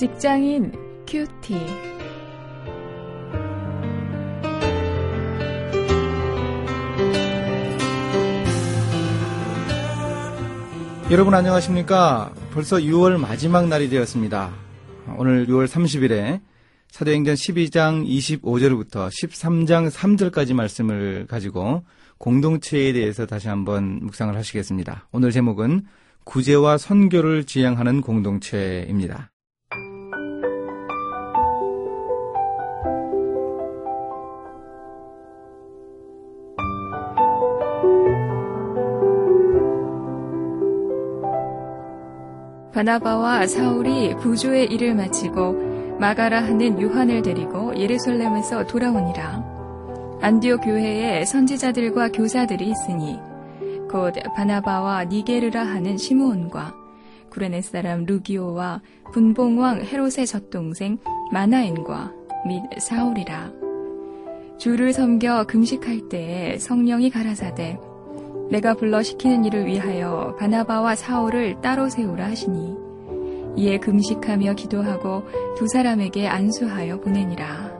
직장인 큐티. 여러분 안녕하십니까? 벌써 6월 마지막 날이 되었습니다. 오늘 6월 30일에 사도행전 12장 25절부터 13장 3절까지 말씀을 가지고 공동체에 대해서 다시 한번 묵상을 하시겠습니다. 오늘 제목은 구제와 선교를 지향하는 공동체입니다. 바나바와 사울이 부조의 일을 마치고 마가라 하는 요한을 데리고 예루살렘에서 돌아오니라. 안디오 교회에 선지자들과 교사들이 있으니 곧 바나바와 니게르라 하는 시므온과 구레네 사람 루기오와 분봉왕 헤롯의 젖동생 마나엔과 및 사울이라. 주를 섬겨 금식할 때에 성령이 가라사대 내가 불러 시키는 일을 위하여 바나바와 사울을 따로 세우라 하시니 이에 금식하며 기도하고 두 사람에게 안수하여 보내니라.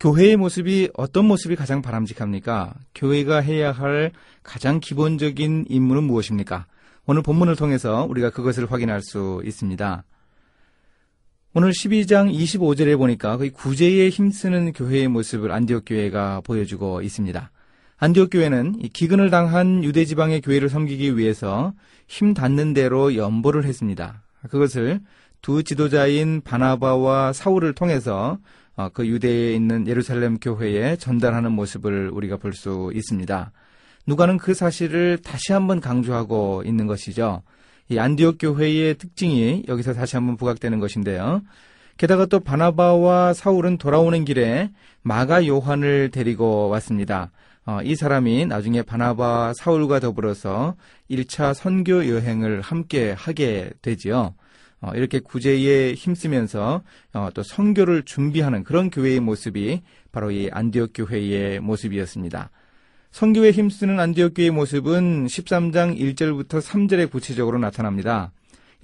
교회의 모습이 어떤 모습이 가장 바람직합니까? 교회가 해야 할 가장 기본적인 임무는 무엇입니까? 오늘 본문을 통해서 우리가 그것을 확인할 수 있습니다. 오늘 12장 25절에 보니까 거의 구제에 힘쓰는 교회의 모습을 안디옥 교회가 보여주고 있습니다. 안디옥 교회는 기근을 당한 유대 지방의 교회를 섬기기 위해서 힘 닿는 대로 연보를 했습니다. 그것을 두 지도자인 바나바와 사울을 통해서 어, 그 유대에 있는 예루살렘 교회에 전달하는 모습을 우리가 볼 수 있습니다. 누가는 그 사실을 다시 한번 강조하고 있는 것이죠. 이 안디옥 교회의 특징이 여기서 다시 한번 부각되는 것인데요. 게다가 또 바나바와 사울은 돌아오는 길에 마가 요한을 데리고 왔습니다. 어, 이 사람이 나중에 바나바 사울과 더불어서 1차 선교 여행을 함께 하게 되지요. 어, 이렇게 구제에 힘쓰면서 어, 또 선교를 준비하는 그런 교회의 모습이 바로 이 안디옥 교회의 모습이었습니다. 선교에 힘쓰는 안디옥 교회의 모습은 13장 1절부터 3절에 구체적으로 나타납니다.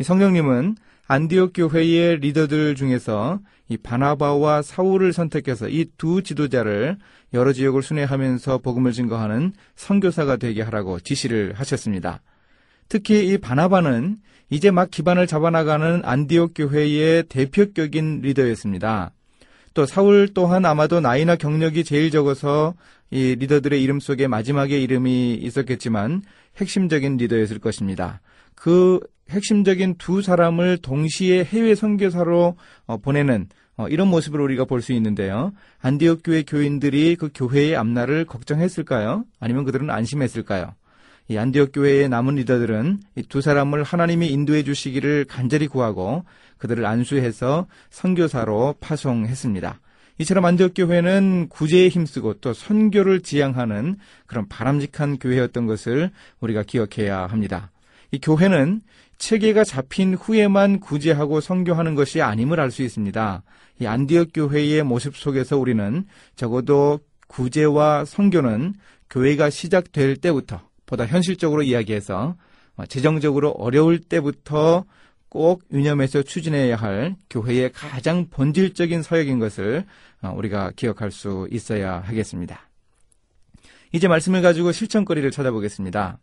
성령님은 안디옥 교회의 리더들 중에서 이 바나바와 사울을 선택해서 이 두 지도자를 여러 지역을 순회하면서 복음을 증거하는 선교사가 되게 하라고 지시를 하셨습니다. 특히 이 바나바는 이제 막 기반을 잡아나가는 안디옥 교회의 대표격인 리더였습니다. 또 사울 또한 아마도 나이나 경력이 제일 적어서 이 리더들의 이름 속에 마지막에 이름이 있었겠지만 핵심적인 리더였을 것입니다. 그 핵심적인 두 사람을 동시에 해외 선교사로 어, 보내는 어, 이런 모습을 우리가 볼 수 있는데요. 안디옥 교회 교인들이 그 교회의 앞날을 걱정했을까요? 아니면 그들은 안심했을까요? 이 안디옥 교회의 남은 리더들은 이두 사람을 하나님이 인도해 주시기를 간절히 구하고 그들을 안수해서 선교사로 파송했습니다. 이처럼 안디옥 교회는 구제에 힘쓰고 또 선교를 지향하는 그런 바람직한 교회였던 것을 우리가 기억해야 합니다. 이 교회는 체계가 잡힌 후에만 구제하고 선교하는 것이 아님을 알 수 있습니다. 이 안디옥 교회의 모습 속에서 우리는 적어도 구제와 선교는 교회가 시작될 때부터 보다 현실적으로 이야기해서 재정적으로 어려울 때부터 꼭 유념해서 추진해야 할 교회의 가장 본질적인 사역인 것을 우리가 기억할 수 있어야 하겠습니다. 이제 말씀을 가지고 실천거리를 찾아보겠습니다.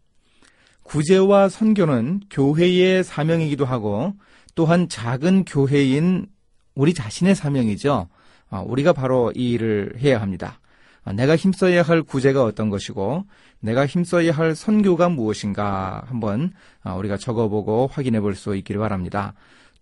구제와 선교는 교회의 사명이기도 하고 또한 작은 교회인 우리 자신의 사명이죠. 우리가 바로 이 일을 해야 합니다. 내가 힘써야 할 구제가 어떤 것이고 내가 힘써야 할 선교가 무엇인가 한번 우리가 적어보고 확인해 볼 수 있기를 바랍니다.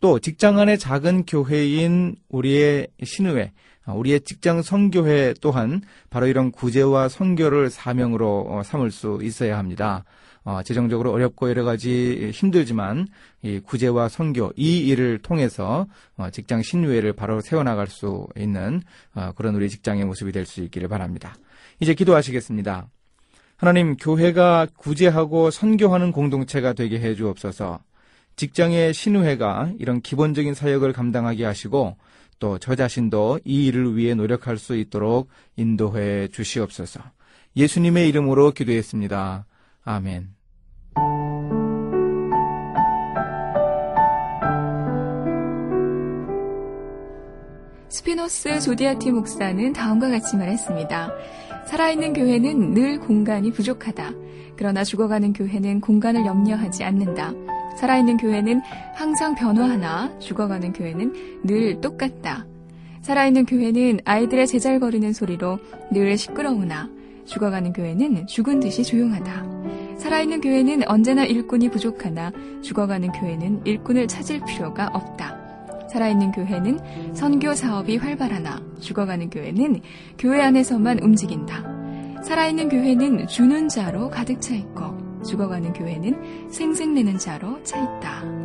또 직장 안의 작은 교회인 우리의 신의회, 우리의 직장 선교회 또한 바로 이런 구제와 선교를 사명으로 삼을 수 있어야 합니다. 어, 재정적으로 어렵고 여러 가지 힘들지만 이 구제와 선교 이 일을 통해서 어, 직장 신유회를 바로 세워나갈 수 있는 어, 그런 우리 직장의 모습이 될 수 있기를 바랍니다. 이제 기도하시겠습니다. 하나님 교회가 구제하고 선교하는 공동체가 되게 해 주옵소서. 직장의 신우회가 이런 기본적인 사역을 감당하게 하시고 또 저 자신도 이 일을 위해 노력할 수 있도록 인도해 주시옵소서. 예수님의 이름으로 기도했습니다. 아멘. 스피노스 조디아티 목사는 다음과 같이 말했습니다. 살아있는 교회는 늘 공간이 부족하다. 그러나 죽어가는 교회는 공간을 염려하지 않는다. 살아있는 교회는 항상 변화하나 죽어가는 교회는 늘 똑같다. 살아있는 교회는 아이들의 제잘거리는 소리로 늘 시끄러우나 죽어가는 교회는 죽은 듯이 조용하다. 살아있는 교회는 언제나 일꾼이 부족하나 죽어가는 교회는 일꾼을 찾을 필요가 없다. 살아있는 교회는 선교 사업이 활발하나 죽어가는 교회는 교회 안에서만 움직인다. 살아있는 교회는 주는 자로 가득 차 있고 죽어가는 교회는 생생내는 자로 차 있다.